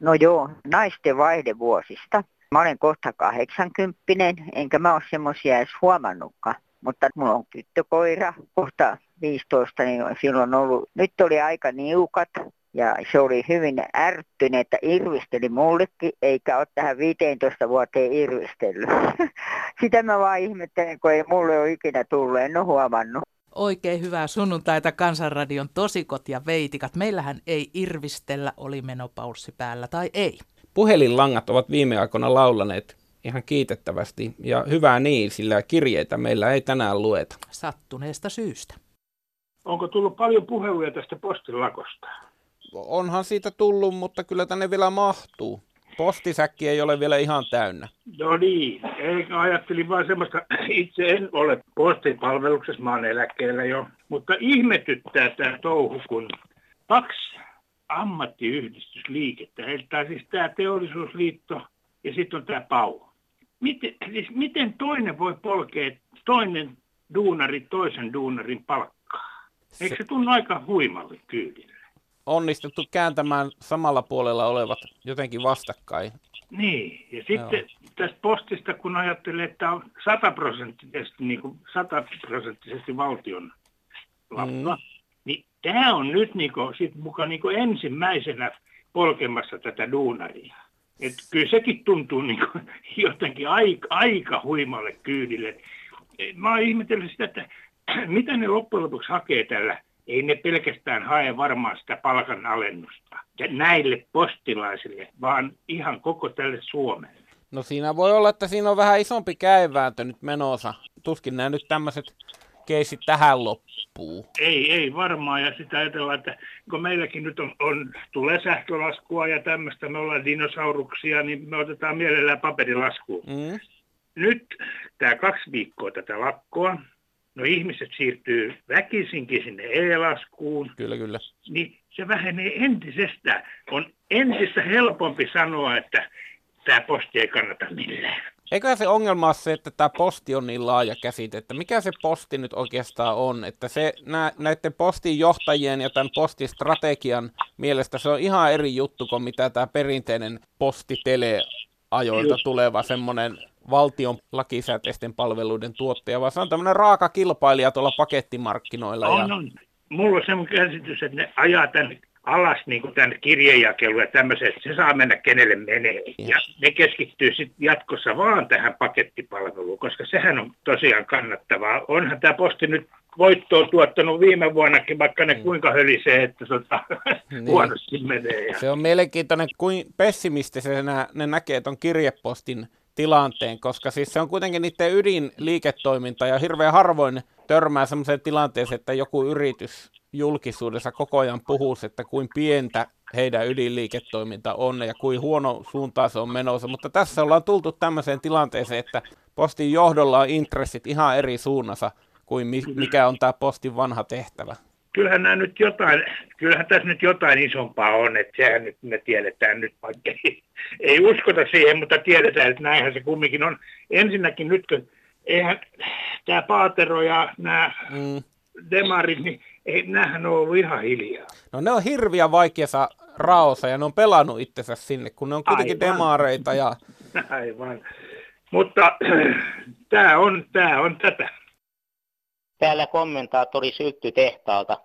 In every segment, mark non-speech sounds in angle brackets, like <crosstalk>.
No joo, naisten vaihdevuosista. Mä olen kohta 80, enkä mä ole semmoisia edes huomannutkaan. Mutta mulla on tyttökoira, kohta 15, niin silloin ollut, nyt oli aika niukat ja se oli hyvin ärtynyt, että irvisteli mullekin, eikä ole tähän 15 vuoteen irvistellyt. <laughs> Sitä mä vaan ihmettelen, kun ei mulle ole ikinä tullut, en ole huomannut. Oikein hyvää sunnuntaita Kansanradion tosikot ja veitikat. Meillähän ei irvistellä, oli menopaussi päällä tai ei. Puhelinlangat ovat viime aikoina laulaneet ihan kiitettävästi ja hyvää niin, sillä kirjeitä meillä ei tänään lueta. Sattuneesta syystä. Onko tullut paljon puheluja tästä postilakosta? Onhan siitä tullut, mutta kyllä tänne vielä mahtuu. Postisäkki ei ole vielä ihan täynnä. No niin, eikä ajattelin vaan semmoista, <clears throat> itse en ole postipalveluksessa, mä oon eläkkeellä jo, mutta ihmetyttää tämä touhu, kun kaksi ammattiyhdistysliikettä, eli tämä siis tämä teollisuusliitto ja sitten on tämä PAU. Miten, siis miten toinen voi polkea toinen duunari toisen duunarin palkkaa? Eikö se tunnu aika huimalle kyydille? Onnistuttu kääntämään samalla puolella olevat jotenkin vastakkain. Niin, ja sitten Joo. tästä postista, kun ajattelee, että on sataprosenttisesti, niin kuin sataprosenttisesti valtion lappa, mm. niin tämä on nyt niin kuin, sit mukaan niin kuin ensimmäisenä polkemassa tätä duunaria. Et kyllä sekin tuntuu niin kuin <laughs> jotenkin aika, aika huimalle kyydille. Mä oon ihmetellyt sitä, että <clears throat> mitä ne loppujen lopuksi hakee tällä. Ei ne pelkästään hae varmaan sitä palkanalennusta näille postilaisille, vaan ihan koko tälle Suomelle. No siinä voi olla, että siinä on vähän isompi käivääntö nyt menossa. Tuskin nämä nyt tämmöiset keisit tähän loppuu. Ei, ei varmaan. Ja sitä ajatellaan, että kun meilläkin nyt on, on tulee sähkölaskua ja tämmöistä, me ollaan dinosauruksia, niin me otetaan mielellään paperilaskua. Mm. Nyt tämä kaksi viikkoa tätä lakkoa, no ihmiset siirtyy väkisinkin sinne e-laskuun. Kyllä, kyllä. Niin se vähenee entisestään. On entistä helpompi sanoa, että tämä posti ei kannata millään. Eikä se ongelma ole se, että tämä posti on niin laaja käsite, että mikä se posti nyt oikeastaan on, että se nä, näiden postin johtajien ja tämän postistrategian mielestä se on ihan eri juttu kuin mitä tämä perinteinen postitele ajoilta tuleva semmoinen valtion lakisääteisten palveluiden tuottaja, vaan se on tämmöinen raaka kilpailija tuolla pakettimarkkinoilla. On, ja... on. Mulla on semmoinen käsitys, että ne ajaa tämän alas niin kuin tämän kirjejakelun ja tämmöisen, että se saa mennä kenelle menee. Ja ne keskittyy sitten jatkossa vaan tähän pakettipalveluun, koska sehän on tosiaan kannattavaa. Onhan tämä posti nyt voittoa tuottanut viime vuonnakin, vaikka ne mm. kuinka hölisee, että tota, <laughs> niin. huonosti menee. Ja... Se on mielenkiintoinen, kuin pessimistisenä ne näkee tuon kirjepostin tilanteen, koska siis se on kuitenkin niiden ydinliiketoiminta ja hirveän harvoin törmää sellaiseen tilanteeseen, että joku yritys julkisuudessa koko ajan puhuu, että kuin pientä heidän ydinliiketoiminta on ja kuin huono suuntaan se on menossa, mutta tässä ollaan tultu tämmöiseen tilanteeseen, että postin johdolla on intressit ihan eri suunnassa kuin mikä on tämä postin vanha tehtävä. Kyllähän nämä nyt jotain, kyllähän tässä nyt jotain isompaa on, että sehän nyt me tiedetään nyt, vaikka ei, ei uskota siihen, mutta tiedetään, että näinhän se kumminkin on. Ensinnäkin nyt, kun eihän tämä Paatero ja nämä mm. demarit, niin ei, nämähän on ollut ihan hiljaa. No ne on hirviä vaikeassa raossa ja ne on pelannut itsensä sinne, kun ne on kuitenkin Aivan. demareita. Ja... <laughs> Aivan. Mutta <clears throat> tämä on, tämä on tätä. Täällä kommentaattori Syltty tehtaalta.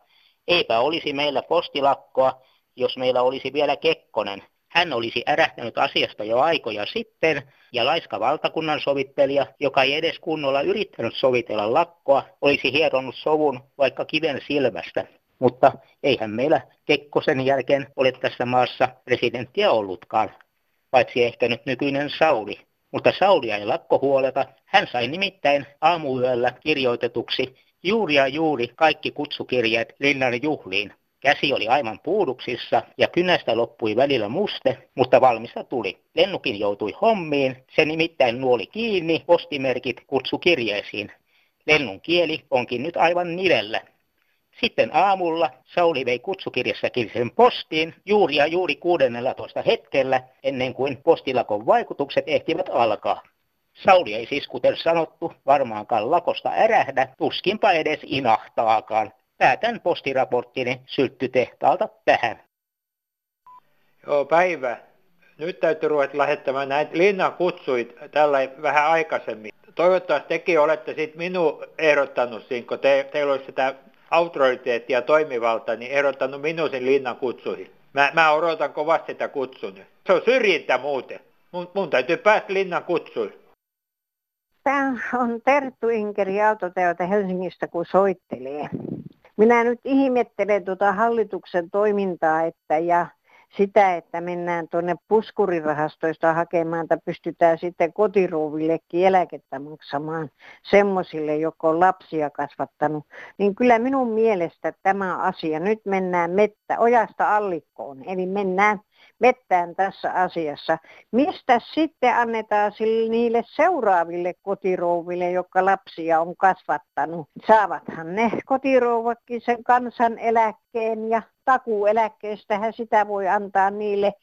Eipä olisi meillä postilakkoa, jos meillä olisi vielä Kekkonen. Hän olisi ärähtänyt asiasta jo aikoja sitten, ja laiska valtakunnan sovittelija, joka ei edes kunnolla yrittänyt sovitella lakkoa, olisi hieronut sovun vaikka kiven silmästä. Mutta eihän meillä Kekkosen jälkeen ole tässä maassa presidenttiä ollutkaan, paitsi ehkä nyt nykyinen Sauli. Mutta Saulia ei lakko huoleta. Hän sai nimittäin aamuyöllä kirjoitetuksi juuri ja juuri kaikki kutsukirjeet Linnan juhliin. Käsi oli aivan puuduksissa ja kynästä loppui välillä muste, mutta valmista tuli. Lennukin joutui hommiin, se nimittäin nuoli kiinni postimerkit kutsukirjeisiin. Lennun kieli onkin nyt aivan nivellä. Sitten aamulla Sauli vei kutsukirjassakin sen postiin juuri ja juuri 16 hetkellä ennen kuin postilakon vaikutukset ehtivät alkaa. Sauli ei siis kuten sanottu varmaankaan lakosta ärähdä, tuskinpa edes inahtaakaan. Päätän postiraporttini sylttytehtaalta tähän. Joo, päivä. nyt täytyy ruveta lähettämään näitä linnan kutsuit tällä vähän aikaisemmin. Toivottavasti tekin olette sitten minun ehdottanut siinä, kun te, teillä olisi sitä autoriteettia ja toimivalta, niin ehdottanut minun sen linnan kutsuihin. Mä, mä odotan kovasti sitä kutsun. Se on syrjintä muuten. Mun, mun täytyy päästä linnan kutsuille. Tämä on Terttu Inkeri autoteota Helsingistä, kun soittelee. Minä nyt ihmettelen tuota hallituksen toimintaa että ja sitä, että mennään tuonne puskurirahastoista hakemaan, että pystytään sitten kotiruuvillekin eläkettä maksamaan semmoisille, jotka on lapsia kasvattanut, niin kyllä minun mielestä tämä asia, nyt mennään mettä, ojasta allikkoon, eli mennään mettään tässä asiassa. Mistä sitten annetaan sille, niille seuraaville kotirouville, jotka lapsia on kasvattanut? Saavathan ne kotirouvakin sen kansaneläkkeen ja takuueläkkeestähän sitä voi antaa niille.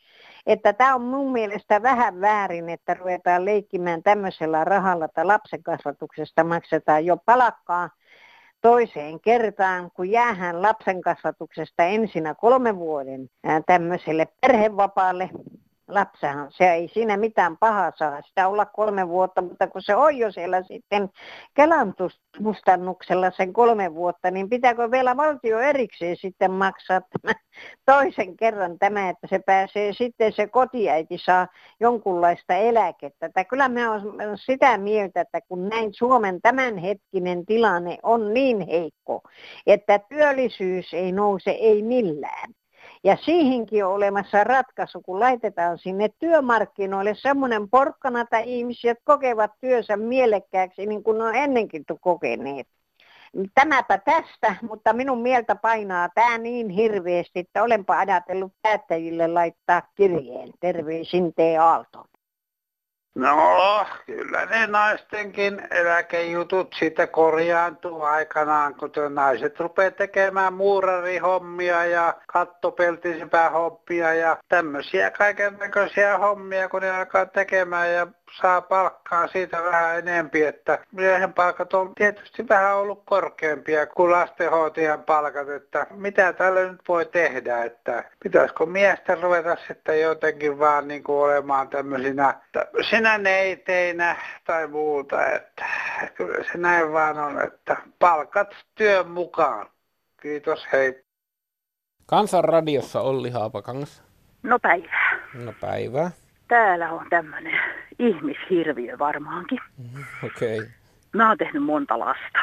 Että tämä on mun mielestä vähän väärin, että ruvetaan leikkimään tämmöisellä rahalla, että lapsen kasvatuksesta maksetaan jo palakkaa toiseen kertaan, kun jäähän lapsen kasvatuksesta ensinnä kolmen vuoden tämmöiselle perhevapaalle, lapsahan, se ei siinä mitään pahaa saa sitä olla kolme vuotta, mutta kun se on jo siellä sitten Kelan kustannuksella sen kolme vuotta, niin pitääkö vielä valtio erikseen sitten maksaa tämä <laughs> toisen kerran tämä, että se pääsee sitten se kotiäiti saa jonkunlaista eläkettä. Että kyllä me on sitä mieltä, että kun näin Suomen tämänhetkinen tilanne on niin heikko, että työllisyys ei nouse ei millään ja siihenkin on olemassa ratkaisu, kun laitetaan sinne työmarkkinoille semmoinen porkkana, että ihmiset kokevat työnsä mielekkääksi, niin kuin on ennenkin kokeneet. Tämäpä tästä, mutta minun mieltä painaa tämä niin hirveästi, että olenpa ajatellut päättäjille laittaa kirjeen. Terveisin T. Aalto. No, kyllä ne naistenkin eläkejutut siitä korjaantuu aikanaan, kun naiset rupeaa tekemään muurarihommia ja kattopeltisipää hommia ja tämmöisiä kaiken näköisiä hommia, kun ne alkaa tekemään. Ja saa palkkaa siitä vähän enempi, että miehen palkat on tietysti vähän ollut korkeampia kuin lastenhoitajan palkat, että mitä tällä nyt voi tehdä, että pitäisikö miesten ruveta sitten jotenkin vaan niin kuin olemaan tämmöisinä, tämmöisinä neiteinä tai muuta, että kyllä se näin vaan on, että palkat työn mukaan. Kiitos, hei. Kansanradiossa Olli Haapakangas. No päivää. No päivää. Täällä on tämmöinen ihmishirviö varmaankin. Mm, Okei. Okay. Mä oon tehnyt monta lasta.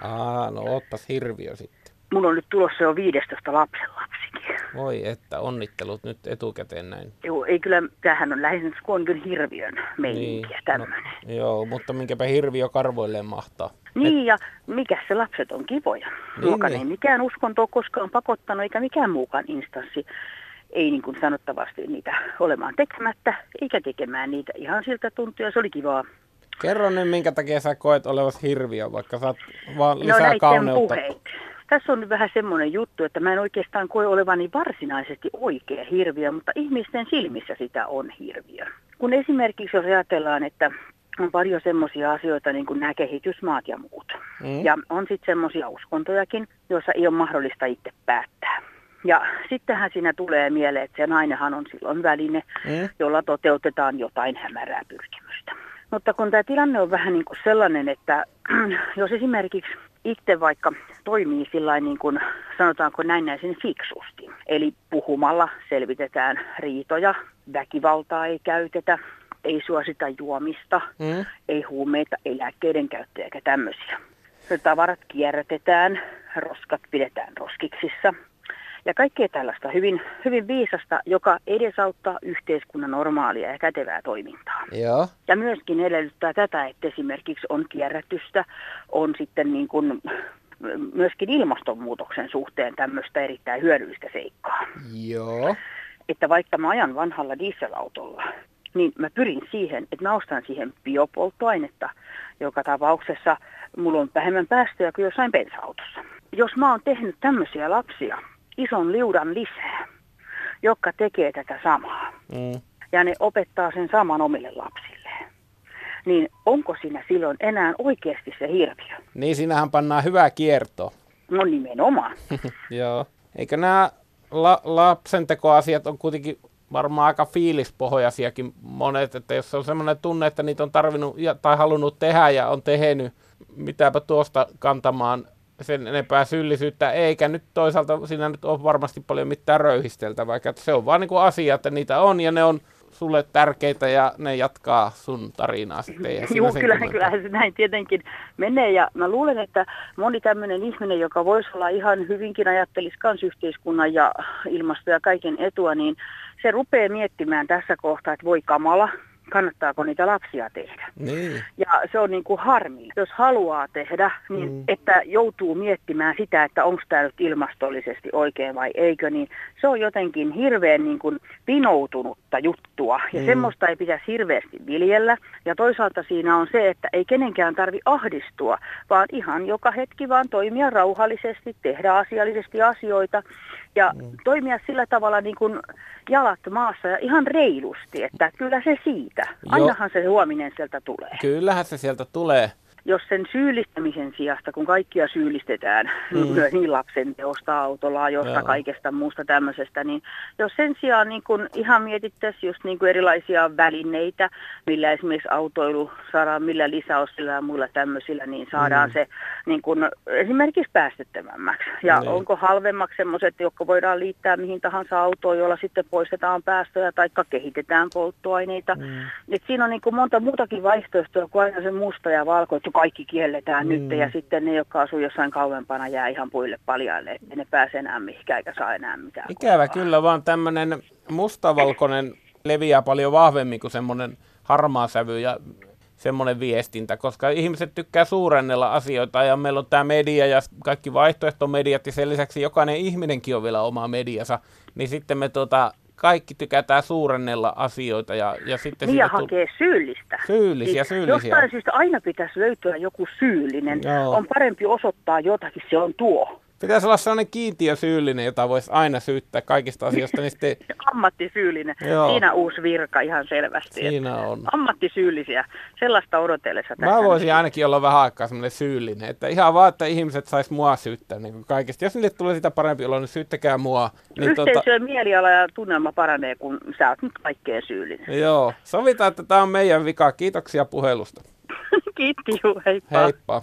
Aa, no ottas hirviö sitten. Mun on nyt tulossa jo 15 lapsenlapsikin. Voi että, onnittelut nyt etukäteen näin. Joo, ei kyllä, tämähän on lähinnä kuin hirviön meininkiä niin, tämmöinen. No, joo, mutta minkäpä hirviö karvoilleen mahtaa. Niin, Et... ja mikä se lapset on kivoja. Niin, niin. ei mikään uskonto koskaan pakottanut, eikä mikään muukaan instanssi ei niin kuin sanottavasti niitä olemaan tekemättä, eikä tekemään niitä ihan siltä tuntuu, ja se oli kivaa. Kerro nyt, minkä takia sä koet olevasi hirviö, vaikka saat vaan no lisää no, kauneutta. Puheit. Tässä on vähän semmoinen juttu, että mä en oikeastaan koe olevani varsinaisesti oikea hirviö, mutta ihmisten silmissä sitä on hirviö. Kun esimerkiksi jos ajatellaan, että on paljon semmoisia asioita, niin kuin nämä kehitysmaat ja muut. Mm. Ja on sitten semmoisia uskontojakin, joissa ei ole mahdollista itse päättää. Ja sittenhän siinä tulee mieleen, että se nainenhan on silloin väline, mm. jolla toteutetaan jotain hämärää pyrkimystä. Mutta kun tämä tilanne on vähän niin kuin sellainen, että <clears throat> jos esimerkiksi itse vaikka toimii sillä niin kuin sanotaanko näin näin fiksusti, eli puhumalla selvitetään riitoja, väkivaltaa ei käytetä, ei suosita juomista, mm. ei huumeita, ei lääkkeiden käyttöä eikä tämmöisiä. Tavarat kierrätetään, roskat pidetään roskiksissa, ja kaikkea tällaista hyvin, hyvin viisasta, joka edesauttaa yhteiskunnan normaalia ja kätevää toimintaa. Joo. Ja myöskin edellyttää tätä, että esimerkiksi on kierrätystä, on sitten niin kuin myöskin ilmastonmuutoksen suhteen tämmöistä erittäin hyödyllistä seikkaa. Joo. Että vaikka mä ajan vanhalla dieselautolla, niin mä pyrin siihen, että mä ostan siihen biopolttoainetta, joka tapauksessa mulla on vähemmän päästöjä kuin jossain bensa-autossa. Jos mä oon tehnyt tämmöisiä lapsia, ison liudan lisää, jotka tekee tätä samaa. Mm. Ja ne opettaa sen saman omille lapsilleen. Niin onko siinä silloin enää oikeasti se hirviö? Niin, siinähän pannaan hyvää kierto. No nimenomaan. <laughs> Joo. Eikö nämä la- lapsentekoasiat on kuitenkin varmaan aika fiilispohjaisiakin monet, että jos on semmoinen tunne, että niitä on tarvinnut ja, tai halunnut tehdä ja on tehnyt, mitäpä tuosta kantamaan sen enempää syyllisyyttä, eikä nyt toisaalta siinä nyt ole varmasti paljon mitään röyhisteltävää, että se on vaan niin kuin asia, että niitä on ja ne on sulle tärkeitä ja ne jatkaa sun tarinaa sitten. Joo, kyllähän, kyllähän se näin tietenkin menee ja mä luulen, että moni tämmöinen ihminen, joka voisi olla ihan hyvinkin ajattelisi kansyhteiskunnan ja ilmasto ja kaiken etua, niin se rupeaa miettimään tässä kohtaa, että voi kamala, kannattaako niitä lapsia tehdä. Niin. Ja se on niin kuin harmi, jos haluaa tehdä, niin mm. että joutuu miettimään sitä, että onko tämä nyt ilmastollisesti oikein vai eikö, niin se on jotenkin hirveän niin kuin vinoutunutta juttua. Ja mm. semmoista ei pitäisi hirveästi viljellä. Ja toisaalta siinä on se, että ei kenenkään tarvi ahdistua, vaan ihan joka hetki vaan toimia rauhallisesti, tehdä asiallisesti asioita ja mm. toimia sillä tavalla niin kuin jalat maassa ja ihan reilusti, että kyllä se siitä. Ainahan se huominen sieltä tulee. Kyllähän se sieltä tulee jos sen syyllistämisen sijasta, kun kaikkia syyllistetään, mm. <laughs> niin lapsen teosta, autolla, Joo. kaikesta muusta tämmöisestä, niin jos sen sijaan niin kun ihan mietittäisiin just niin kuin erilaisia välineitä, millä esimerkiksi autoilu saadaan, millä lisäosilla ja muilla tämmöisillä, niin saadaan mm. se niin kun esimerkiksi päästettömämmäksi. Ja niin. onko halvemmaksi semmoiset, jotka voidaan liittää mihin tahansa autoon, jolla sitten poistetaan päästöjä tai kehitetään polttoaineita. Mm. Et siinä on niin kuin monta muutakin vaihtoehtoa kuin aina se musta ja valko, että kaikki kielletään mm. nyt ja sitten ne, jotka asuu jossain kauempana, jää ihan puille paljaille, että ne pääse enää mihinkään eikä saa enää mitään. Ikävä kuvaa. kyllä, vaan tämmöinen mustavalkoinen leviää paljon vahvemmin kuin semmoinen harmaa sävy ja semmoinen viestintä, koska ihmiset tykkää suurennella asioita ja meillä on tämä media ja kaikki vaihtoehtomediat ja sen lisäksi jokainen ihminenkin on vielä oma mediansa, niin sitten me tota, kaikki tykätään suurennella asioita. Ja, ja sitten niin ja hakee syyllistä. Syyllisiä, siis syyllisiä. Jostain syystä aina pitäisi löytyä joku syyllinen. Joo. On parempi osoittaa jotakin, se on tuo. Pitäisi olla sellainen kiintiö syyllinen, jota voisi aina syyttää kaikista asioista. Niin sitten... <laughs> Ammattisyyllinen. Joo. Siinä uusi virka ihan selvästi. Siinä on. Ammattisyyllisiä. Sellaista odotellessa. Mä voisin nyt. ainakin olla vähän aikaa sellainen syyllinen. Että ihan vaan, että ihmiset sais mua syyttää niin kuin kaikista. Jos niille tulee sitä parempi olla, niin syyttäkää mua. Niin tota... mieliala ja tunnelma paranee, kun sä oot nyt kaikkeen syyllinen. Joo. Sovitaan, että tämä on meidän vika. Kiitoksia puhelusta. <laughs> Kiitti, juu, heippa. Heippa.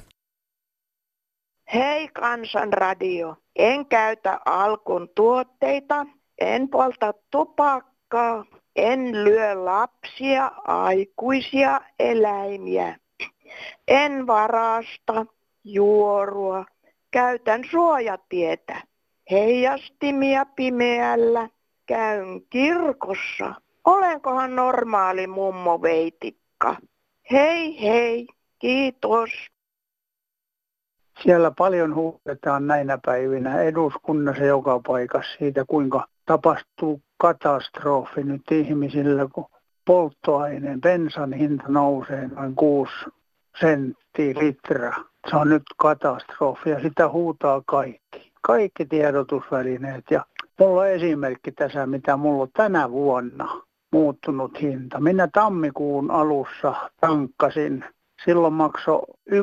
Hei Kansanradio, en käytä alkun tuotteita, en polta tupakkaa, en lyö lapsia, aikuisia, eläimiä. En varasta, juorua, käytän suojatietä, heijastimia pimeällä, käyn kirkossa. Olenkohan normaali mummo veitikka? Hei hei, kiitos. Siellä paljon huudetaan näinä päivinä eduskunnassa joka paikassa siitä, kuinka tapahtuu katastrofi nyt ihmisillä, kun polttoaineen, bensan hinta nousee noin 6 senttiä litra. Se on nyt katastrofi ja sitä huutaa kaikki. Kaikki tiedotusvälineet ja mulla on esimerkki tässä, mitä mulla on tänä vuonna muuttunut hinta. Minä tammikuun alussa tankkasin silloin maksoi 1,35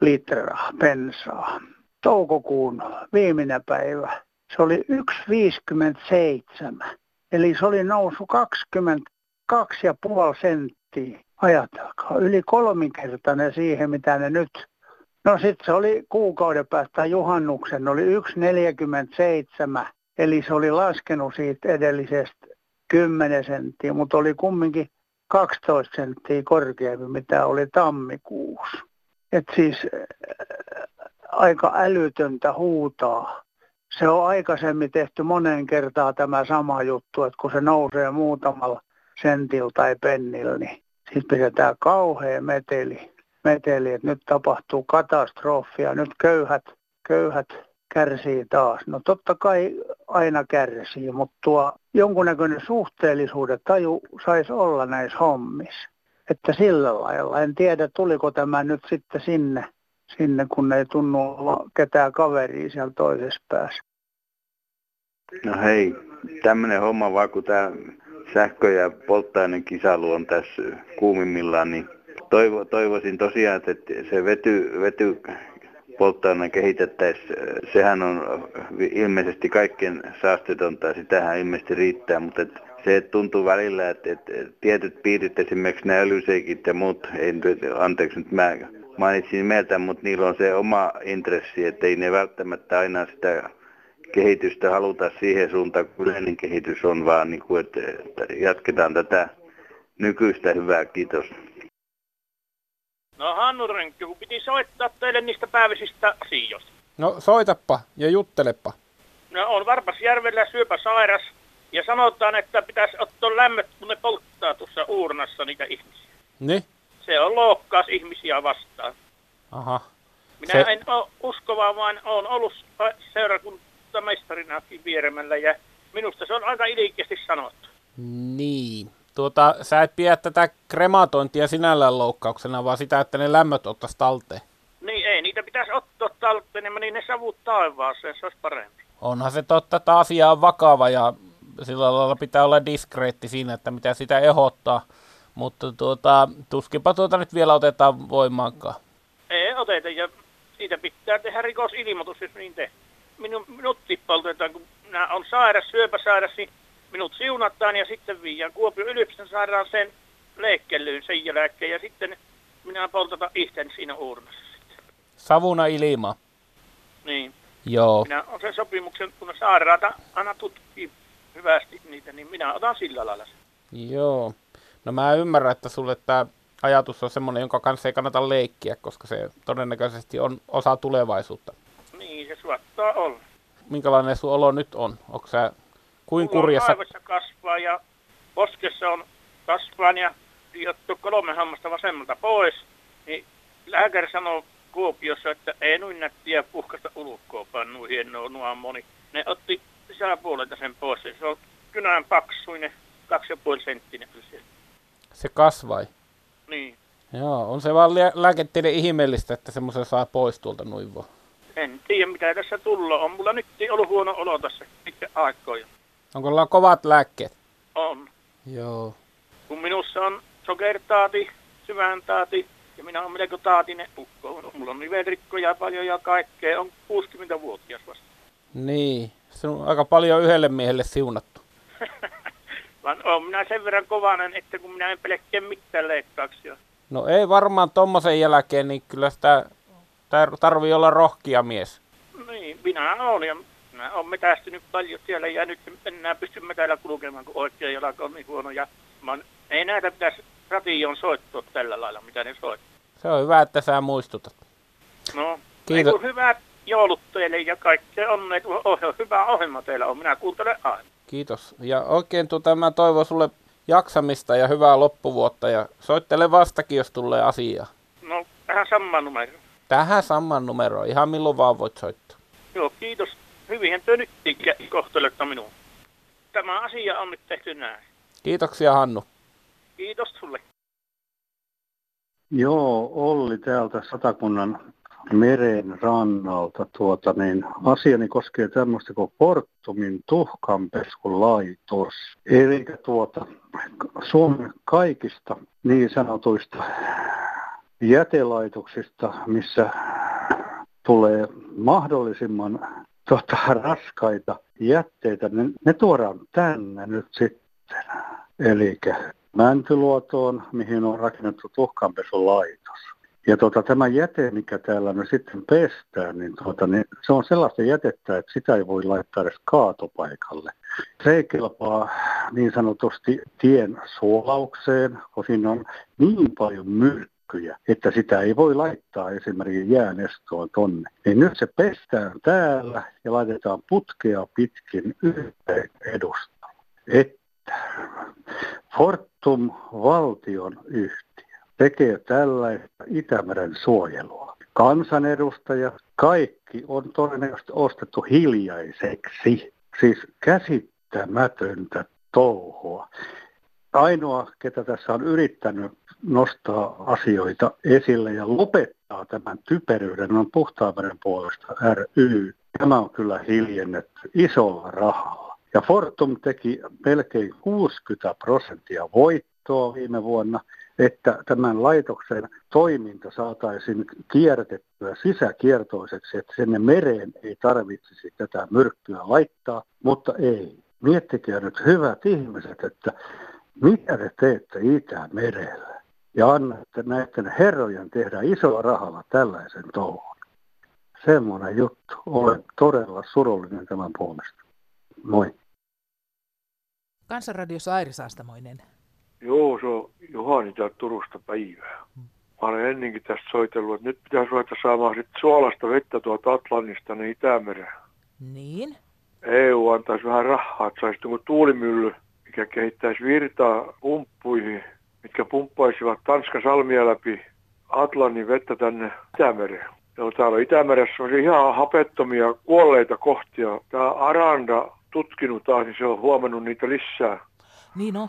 litraa bensaa. Toukokuun viimeinen päivä se oli 1,57. Eli se oli noussut 22,5 senttiä. Ajatelkaa, yli kolminkertainen siihen, mitä ne nyt. No sitten se oli kuukauden päästä juhannuksen, oli 1,47. Eli se oli laskenut siitä edellisestä 10 senttiä, mutta oli kumminkin 12 senttiä korkeampi, mitä oli tammikuussa. Et siis äh, aika älytöntä huutaa. Se on aikaisemmin tehty monen kertaa tämä sama juttu, että kun se nousee muutamalla sentillä tai pennillä, niin sitten pidetään kauhea meteli, meteli, että nyt tapahtuu katastrofia, nyt köyhät, köyhät kärsii taas. No totta kai aina kärsii, mutta tuo jonkunnäköinen suhteellisuuden taju saisi olla näissä hommissa. Että sillä lailla. En tiedä, tuliko tämä nyt sitten sinne, sinne kun ei tunnu olla ketään kaveria siellä toisessa päässä. No hei, tämmöinen homma vaan kun tämä sähkö- ja polttoaineen kisailu on tässä kuumimmillaan, niin toivo, toivoisin tosiaan, että se vety, vety polttoaineen kehitettäisiin, sehän on ilmeisesti kaikkien saastetonta ja sitähän ilmeisesti riittää, mutta et se tuntuu välillä, että, että tietyt piirit, esimerkiksi nämä öljyseikit ja muut, ei, anteeksi nyt mä mainitsin nimeltä, mutta niillä on se oma intressi, että ei ne välttämättä aina sitä kehitystä haluta siihen suuntaan, kun yleinen kehitys on, vaan niin kuin, että jatketaan tätä nykyistä hyvää. Kiitos. No Hannu Rönkky, kun piti soittaa teille niistä päiväisistä asioista. No soitappa ja juttelepa. No on Varpasjärvellä syöpäsairas ja sanotaan, että pitäisi ottaa lämmöt, kun ne polttaa tuossa uurnassa niitä ihmisiä. Niin? Se on loukkaus ihmisiä vastaan. Aha. Minä se... en ole uskova, vaan olen ollut seurakuntamestarinakin vieremällä ja minusta se on aika ilkeästi sanottu. Niin. Tuota, sä et pidä tätä krematointia sinällään loukkauksena, vaan sitä, että ne lämmöt ottaisi talteen. Niin ei, niitä pitäisi ottaa talteen, niin ne savut taivaaseen, se olisi parempi. Onhan se totta, että asia on vakava ja sillä lailla pitää olla diskreetti siinä, että mitä sitä ehdottaa. Mutta tuota, tuskinpa tuota nyt vielä otetaan voimaankaan. Ei oteta ja siitä pitää tehdä rikosilmoitus, jos niin te. Minun, minut tippautetaan, kun minä on sairas, syöpäsairas, niin minut siunataan ja sitten viian Kuopion yliopiston sen leikkelyyn sen jälkeen ja sitten minä poltata itsen siinä uurnassa sitten. Savuna ilma. Niin. Joo. Minä on sen sopimuksen, kun sairaata aina tutkii hyvästi niitä, niin minä otan sillä lailla sen. Joo. No mä ymmärrän, että sulle tämä ajatus on semmoinen, jonka kanssa ei kannata leikkiä, koska se todennäköisesti on osa tulevaisuutta. Niin, se suottaa olla. Minkälainen sun olo nyt on? Onko sä kuin kurjassa? Mulla kasvaa ja poskessa on kasvaan ja liottu kolme hammasta vasemmalta pois, niin lääkäri sanoo Kuopiossa, että ei noin nättiä puhkasta ulkoopaan, noin hienoa nuo moni. Ne otti sisäpuolelta sen pois. Se on kynän paksuinen, kaksi ja puoli senttinen. Se kasvai? Niin. Joo, on se vaan lääketieteen ihmeellistä, että semmoisen saa pois tuolta noin vaan. En tiedä, mitä tässä tullut on. Mulla nyt ollut huono olo tässä pitkä aikoja. Onko sulla kovat lääkkeet? On. Joo. Kun minussa on sokertaati, syväntaati ja minä olen melko taatinen ukko. Mulla on nivelrikkoja paljon ja kaikkea. On 60-vuotias vasta. Niin. Se on aika paljon yhdelle miehelle siunattu. <laughs> Vaan on minä sen verran kovanen, että kun minä en pelkkää mitään leikkauksia. No ei varmaan tommosen jälkeen, niin kyllä sitä tarvii olla rohkia mies. Niin, minä olen ja minä olen metästynyt paljon siellä ja nyt enää pysty täällä kulkemaan, kun oikea jalka on niin huono. Ja mä ei näitä pitäisi ration soittaa tällä lailla, mitä ne soittaa. Se on hyvä, että sä muistutat. No, Kiitos. hyvät joulut teille ja kaikkea onneet. Oh, hyvä ohjelma teillä on, minä kuuntelen aina. Kiitos. Ja oikein tuota, mä toivon sulle jaksamista ja hyvää loppuvuotta ja soittele vastakin, jos tulee asiaa. No, tähän samaan numeroon. Tähän samaan numeroon, ihan milloin vaan voit soittaa. Joo, kiitos. Hyvinhän te nyt kohtelette minua. Tämä asia on nyt tehty näin. Kiitoksia Hannu. Kiitos sulle. Joo, Olli täältä Satakunnan meren rannalta. Tuota, niin, asiani koskee tämmöistä kuin Fortumin tuhkanpeskulaitos. Eli tuota, Suomen kaikista niin sanotuista jätelaitoksista, missä tulee mahdollisimman tota, raskaita jätteitä, ne, ne tuodaan tänne nyt sitten. Eli Mäntyluotoon, mihin on rakennettu tuhkanpesulaitos. Ja tota, tämä jäte, mikä täällä nyt sitten pestään, niin, tuota, niin se on sellaista jätettä, että sitä ei voi laittaa edes kaatopaikalle. Se ei kelpaa niin sanotusti tien suolaukseen, kun siinä on niin paljon myrkkyjä, että sitä ei voi laittaa esimerkiksi jäänestoon tonne. Niin nyt se pestään täällä ja laitetaan putkea pitkin yhteen edustalla. Että Fortum valtion yhtiö tekee tällaista Itämeren suojelua. Kansanedustajat, kaikki on todennäköisesti ostettu hiljaiseksi. Siis käsittämätöntä touhua. Ainoa, ketä tässä on yrittänyt nostaa asioita esille ja lopettaa tämän typeryyden, on Puhtaameren puolesta ry. Tämä on kyllä hiljennetty isolla rahalla. Ja Fortum teki melkein 60 prosenttia voittoa viime vuonna että tämän laitoksen toiminta saataisiin kiertettyä sisäkiertoiseksi, että sinne mereen ei tarvitsisi tätä myrkkyä laittaa, mutta ei. Miettikää nyt hyvät ihmiset, että mitä te teette Itämerellä ja annatte näiden herrojen tehdä isoa rahalla tällaisen touhun. Semmoinen juttu. Olen todella surullinen tämän puolesta. Moi. Kansanradiossa Airi Saastamoinen. Joo, se on Juhani täältä Turusta päivää. Mä olen ennenkin tästä soitellut, että nyt pitäisi ruveta saamaan sit suolasta vettä tuolta Atlantista niin Itämereen. Niin? EU antaisi vähän rahaa, että saisi tuulimylly, mikä kehittäisi virtaa pumppuihin, mitkä pumppaisivat Tanskan salmia läpi Atlantin vettä tänne Itämereen. Joo, täällä Itämeressä on ihan hapettomia kuolleita kohtia. Tämä Aranda tutkinut taas, niin se on huomannut niitä lisää. Niin on.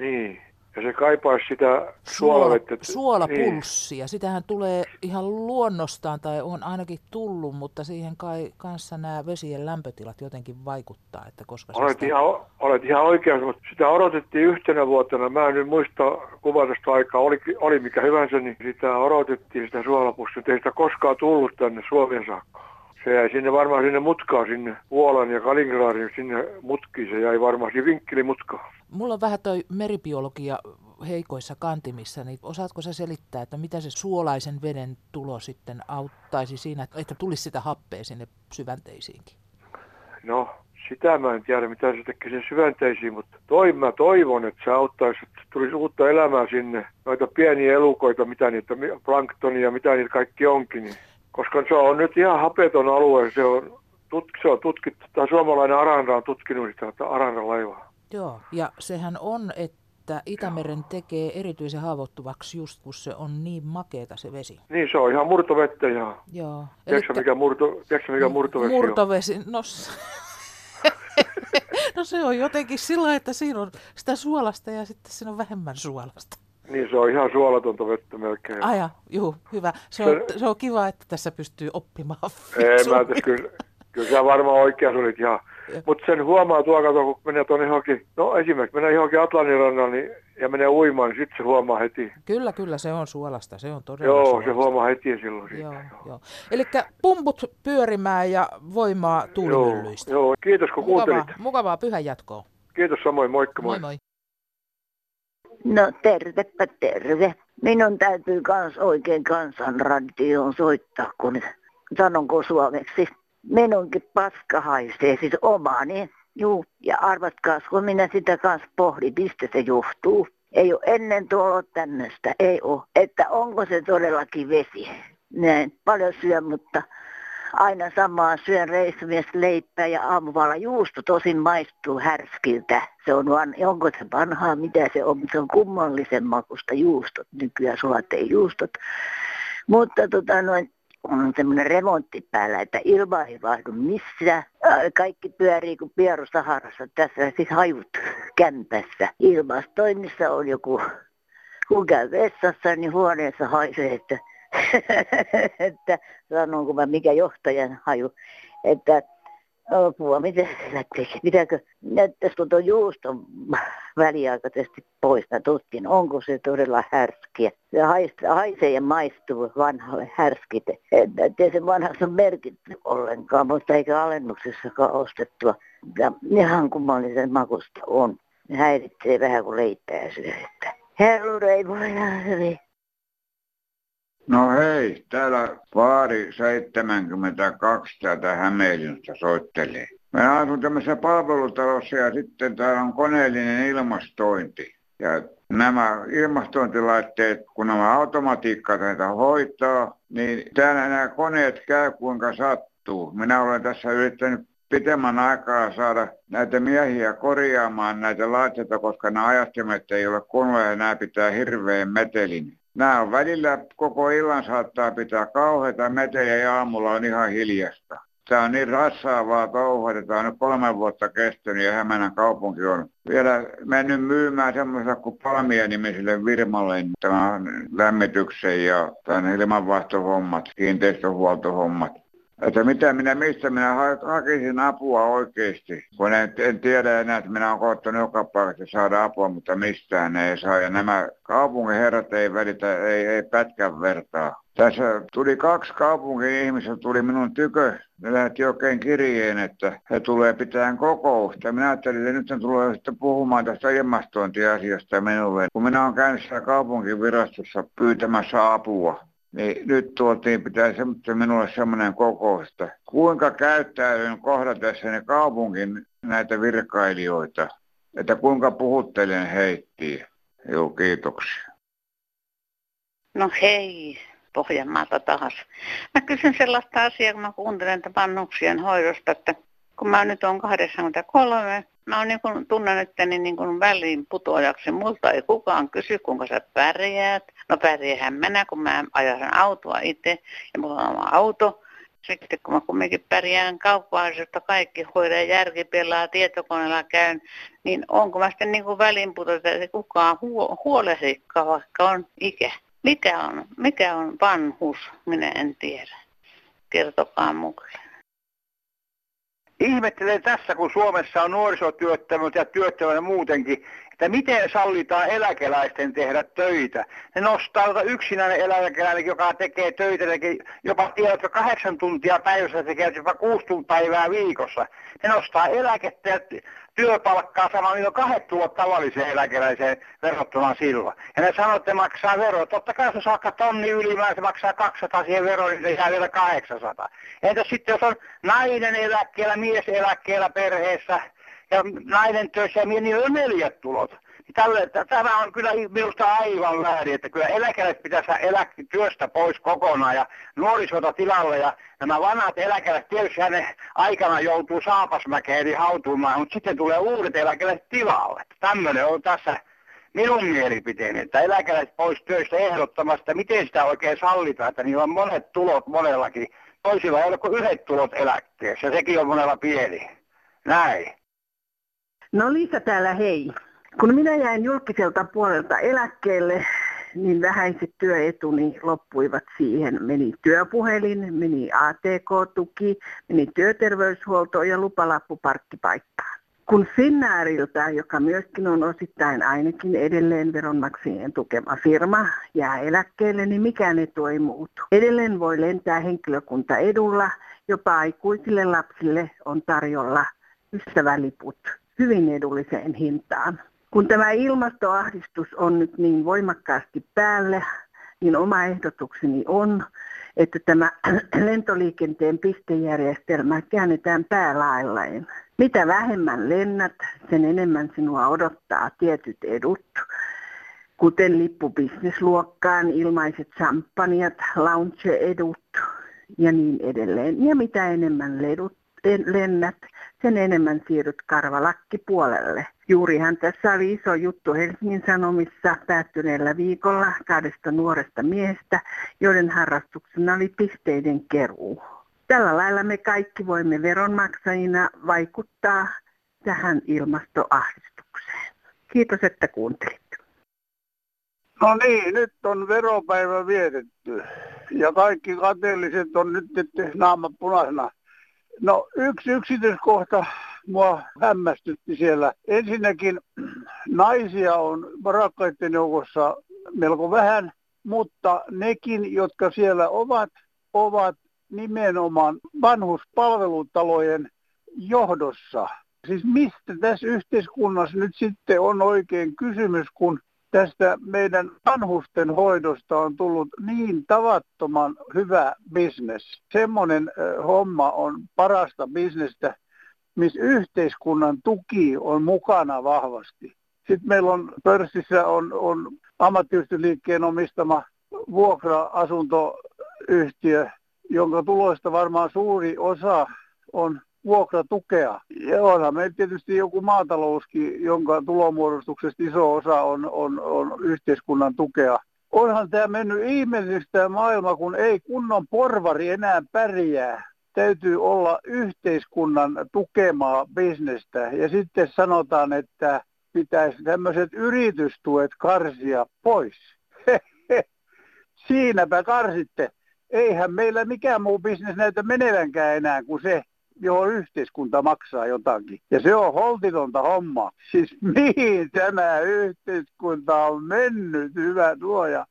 Niin. Ja se kaipaisi sitä Suola, suolavettä. suolapulssia. Niin. Sitähän tulee ihan luonnostaan tai on ainakin tullut, mutta siihen kai kanssa nämä vesien lämpötilat jotenkin vaikuttaa. Että koska Olet, sitä... ihan, olet ihan oikeassa, mutta sitä odotettiin yhtenä vuotena. Mä en nyt muista kuvatusta aikaa, oli, oli mikä hyvänsä, niin sitä odotettiin sitä suolapussia. Ei sitä koskaan tullut tänne Suomen saakka. Se jäi sinne varmaan sinne mutkaan, sinne Puolan ja Kaliningradin sinne mutkiin. Se jäi varmaan sinne vinkkelimutka. Mulla on vähän toi meribiologia heikoissa kantimissa, niin osaatko sä selittää, että mitä se suolaisen veden tulo sitten auttaisi siinä, että tulisi sitä happea sinne syvänteisiinkin? No, sitä mä en tiedä, mitä se tekee sen syvänteisiin, mutta toi mä toivon, että se auttaisi, että tulisi uutta elämää sinne. Noita pieniä elukoita, mitä niitä, planktonia, mitä niitä kaikki onkin. Niin. Koska se on nyt ihan hapeton alue, se on, tut, se on tutkittu, tämä suomalainen Aranda on tutkinut sitä Aranda laivaa. Joo, ja sehän on, että Itämeren tekee erityisen haavoittuvaksi just kun se on niin makeeta se vesi. Niin, se on ihan murtovettä ja... Joo. Tiedätkö, mikä, murto, tiedätkö, mikä murtovesi Murtovesi, no... <laughs> no se on jotenkin sillä että siinä on sitä suolasta ja sitten siinä on vähemmän suolasta. Niin, se on ihan suolatonta vettä melkein. Aja, juu, hyvä. Se on, se... se on kiva, että tässä pystyy oppimaan. <laughs> Ei, mä ajattelin, kyllä, kyllä sä varmaan oikeassa olit ihan. Mutta sen huomaa tuolla, kato, kun menee tuonne johonkin, no esimerkiksi menee johonkin Atlantin rannan niin, ja menee uimaan, niin sitten se huomaa heti. Kyllä, kyllä, se on suolasta, se on todella Joo, suolasta. se huomaa heti silloin siitä. Joo, joo. joo. Eli pumput pyörimään ja voimaa tuulimyllyistä. Joo, joo, kiitos kun mukavaa, kuuntelit. Mukavaa pyhän jatkoa. Kiitos samoin, moikka moi. Moi moi. No tervepä terve. Minun täytyy kans oikein kansanradioon soittaa, kun sanonko suomeksi. Minunkin paska haisee, siis omani. Juu, ja arvatkaas, kun minä sitä kanssa pohdin, mistä se johtuu. Ei ole ennen tuolla tämmöistä, ei ole. Että onko se todellakin vesi. Näin, paljon syön, mutta aina samaa syön reissumies leipää ja aamuvalla juusto tosin maistuu härskiltä. Se on vaan, onko se vanhaa, mitä se on, se on kummallisen makusta juustot, nykyään juustot. Mutta tota noin, on semmoinen remontti päällä, että ilma ei vaihdu missään. Kaikki pyörii kuin pieru Saharassa. Tässä siis hajut kämpässä. Ilmastoinnissa on joku, kun käy vessassa, niin huoneessa haisee, että <laughs> että sanonko mä mikä johtajan haju, että apua, miten se lähtee, pitääkö, näyttäisikö tuon juuston väliaikaisesti pois, mä tutkin, onko se todella härskiä. Se haisee ja maistuu vanhalle härskit, että se vanhassa on merkitty ollenkaan, mutta eikä alennuksessakaan ostettua. Ja ihan kummallisen makusta on. Häiritsee vähän kuin leipää syö, herru ei voi hyvin. No hei, täällä Vaari 72 täältä Hämeenlinnasta soittelee. Mä asun tämmöisessä palvelutalossa ja sitten täällä on koneellinen ilmastointi. Ja nämä ilmastointilaitteet, kun nämä automatiikka näitä hoitaa, niin täällä nämä koneet käy kuinka sattuu. Minä olen tässä yrittänyt pitemmän aikaa saada näitä miehiä korjaamaan näitä laitteita, koska nämä ajastimet ei ole kunnolla ja nämä pitää hirveän metelin. Nämä on välillä koko illan saattaa pitää kauheita metejä ja aamulla on ihan hiljasta. Tämä on niin rassaavaa touhua, että tämä on nyt kolme vuotta kestänyt ja Hämeenän kaupunki on vielä mennyt myymään semmoiselle kuin Palmia-nimiselle firmalle tämän lämmityksen ja tämän ilmanvaihtohommat, kiinteistöhuoltohommat. Että mitä minä, mistä minä hakisin apua oikeasti, kun en, en tiedä enää, että minä olen koettanut joka paikassa saada apua, mutta mistään ei saa. Ja nämä kaupungin herrat ei välitä, ei, ei pätkän vertaa. Tässä tuli kaksi kaupungin ihmistä, tuli minun tykö, ne lähti oikein kirjeen, että he tulee pitämään kokousta. Minä ajattelin, että nyt ne tulee sitten puhumaan tästä ilmastointiasiasta minulle. Kun minä olen käynyt siellä kaupunkivirastossa pyytämässä apua, niin nyt tuotiin pitää se, minulle semmoinen kokous, että kuinka käyttäydyn kohdatessani kaupunkin näitä virkailijoita, että kuinka puhuttelen heittiä. Joo, kiitoksia. No hei, Pohjanmaalta taas. Mä kysyn sellaista asiaa, kun mä kuuntelen vanhuksien hoidosta, että kun mä nyt on 83, mä oon niin tunnen itteni niin kuin väliin putoajaksi. Multa ei kukaan kysy, kuinka sä pärjäät. No pärjäähän minä, kun mä ajan autoa itse ja mulla on oma auto. Sitten kun mä kumminkin pärjään kauppa-asioista kaikki hoidaan järkipelaa, tietokoneella käyn, niin onko mä sitten niin välinputoja, että kukaan huo, huolehdikaan, vaikka on ikä. Mikä on, mikä on vanhus, minä en tiedä. Kertokaa mulle. Ihmettelen tässä, kun Suomessa on nuorisotyöttömyys ja työttömyyttä muutenkin, että miten sallitaan eläkeläisten tehdä töitä. Ne nostaa tuota yksinäinen eläkeläinen, joka tekee töitä, tekee jopa tiedätkö kahdeksan tuntia päivässä, tekee jopa kuusi tuntia päivää viikossa. Ne nostaa eläkettä ja työpalkkaa sama, niin kahdet tulot tavalliseen eläkeläiseen verrattuna silloin. Ja ne sanoo, että maksaa veroa. Totta kai jos saakka tonni ylimääräistä, se maksaa 200 siihen veroa, niin se jää vielä 800. Entä sitten jos on nainen eläkkeellä, mies eläkkeellä perheessä, ja nainen töissä ja niillä on neljät tulot. Niin tälle, tämä on kyllä minusta aivan väärin, että kyllä eläkeläiset pitäisi saada elä, työstä pois kokonaan ja nuorisota tilalle ja nämä vanhat eläkeläiset tietysti hänen aikana joutuu saapasmäkeen eli hautumaan, mutta sitten tulee uudet eläkeläiset tilalle. Tämmöinen on tässä minun mielipiteeni, että eläkeläiset pois töistä ehdottomasti, miten sitä oikein sallitaan, että niillä on monet tulot monellakin. Toisilla ei ole kuin yhdet tulot eläkkeessä sekin on monella pieni. Näin. No Liisa täällä hei. Kun minä jäin julkiselta puolelta eläkkeelle, niin vähäiset työetuni loppuivat siihen. Meni työpuhelin, meni ATK-tuki, meni työterveyshuolto ja lupalappu parkkipaikkaan. Kun Finnairilta, joka myöskin on osittain ainakin edelleen veronmaksajien tukema firma, jää eläkkeelle, niin mikään ei ei muutu. Edelleen voi lentää henkilökunta edulla, jopa aikuisille lapsille on tarjolla ystäväliput hyvin edulliseen hintaan. Kun tämä ilmastoahdistus on nyt niin voimakkaasti päällä, niin oma ehdotukseni on, että tämä <clears throat> lentoliikenteen pistejärjestelmä käännetään päälailleen. Mitä vähemmän lennät, sen enemmän sinua odottaa tietyt edut, kuten lippu bisnesluokkaan, ilmaiset samppaniat, lounge-edut ja niin edelleen. Ja mitä enemmän ledut, lennät, sen enemmän siirryt karvalakkipuolelle. Juurihan tässä oli iso juttu Helsingin Sanomissa päättyneellä viikolla kahdesta nuoresta miehestä, joiden harrastuksena oli pisteiden keruu. Tällä lailla me kaikki voimme veronmaksajina vaikuttaa tähän ilmastoahdistukseen. Kiitos, että kuuntelit. No niin, nyt on veropäivä vietetty ja kaikki kateelliset on nyt naama punaisena No yksi yksityiskohta mua hämmästytti siellä. Ensinnäkin naisia on varakkaiden joukossa melko vähän, mutta nekin, jotka siellä ovat, ovat nimenomaan vanhuspalvelutalojen johdossa. Siis mistä tässä yhteiskunnassa nyt sitten on oikein kysymys, kun tästä meidän vanhusten hoidosta on tullut niin tavattoman hyvä bisnes. Semmoinen homma on parasta bisnestä, missä yhteiskunnan tuki on mukana vahvasti. Sitten meillä on pörssissä on, on ammattiyhdistysliikkeen omistama vuokra-asuntoyhtiö, jonka tuloista varmaan suuri osa on vuokratukea. Ja onhan meillä tietysti joku maatalouskin, jonka tulomuodostuksesta iso osa on, on, on yhteiskunnan tukea. Onhan tämä mennyt ihmeellisesti tämä maailma, kun ei kunnon porvari enää pärjää. Täytyy olla yhteiskunnan tukemaa bisnestä. Ja sitten sanotaan, että pitäisi tämmöiset yritystuet karsia pois. <laughs> Siinäpä karsitte. eihän meillä mikään muu bisnes näytä menevänkään enää kuin se, johon yhteiskunta maksaa jotakin. Ja se on holtitonta homma. Siis <laughs> mihin tämä yhteiskunta on mennyt, hyvä luoja?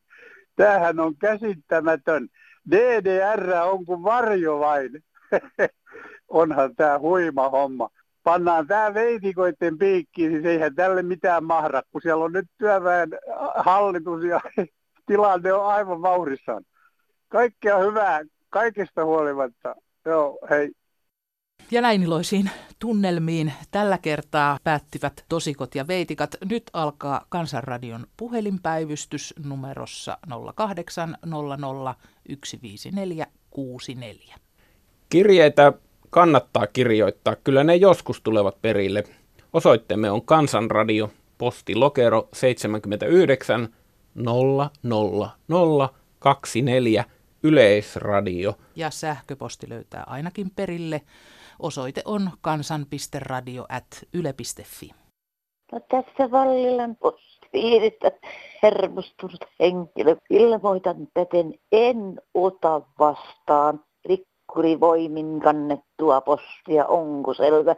Tämähän on käsittämätön. DDR on kuin varjo vain. <laughs> Onhan tämä huima homma. Pannaan tämä veitikoiden piikkiin, siis eihän tälle mitään mahda, kun siellä on nyt työväen hallitus ja <laughs> tilanne on aivan vauhdissaan. Kaikkea hyvää, kaikesta huolimatta. Joo, hei. Ja näin iloisiin tunnelmiin tällä kertaa päättivät tosikot ja veitikat. Nyt alkaa Kansanradion puhelinpäivystys numerossa 0800 154 64. Kirjeitä kannattaa kirjoittaa, kyllä ne joskus tulevat perille. Osoitteemme on Kansanradio, postilokero 79 000 24 Yleisradio. Ja sähköposti löytää ainakin perille Osoite on kansan.radio.yle.fi. No tässä Vallilan postipiiristä hermostunut henkilö. Ilmoitan täten en ota vastaan rikkurivoimin kannettua postia. Onko selvä?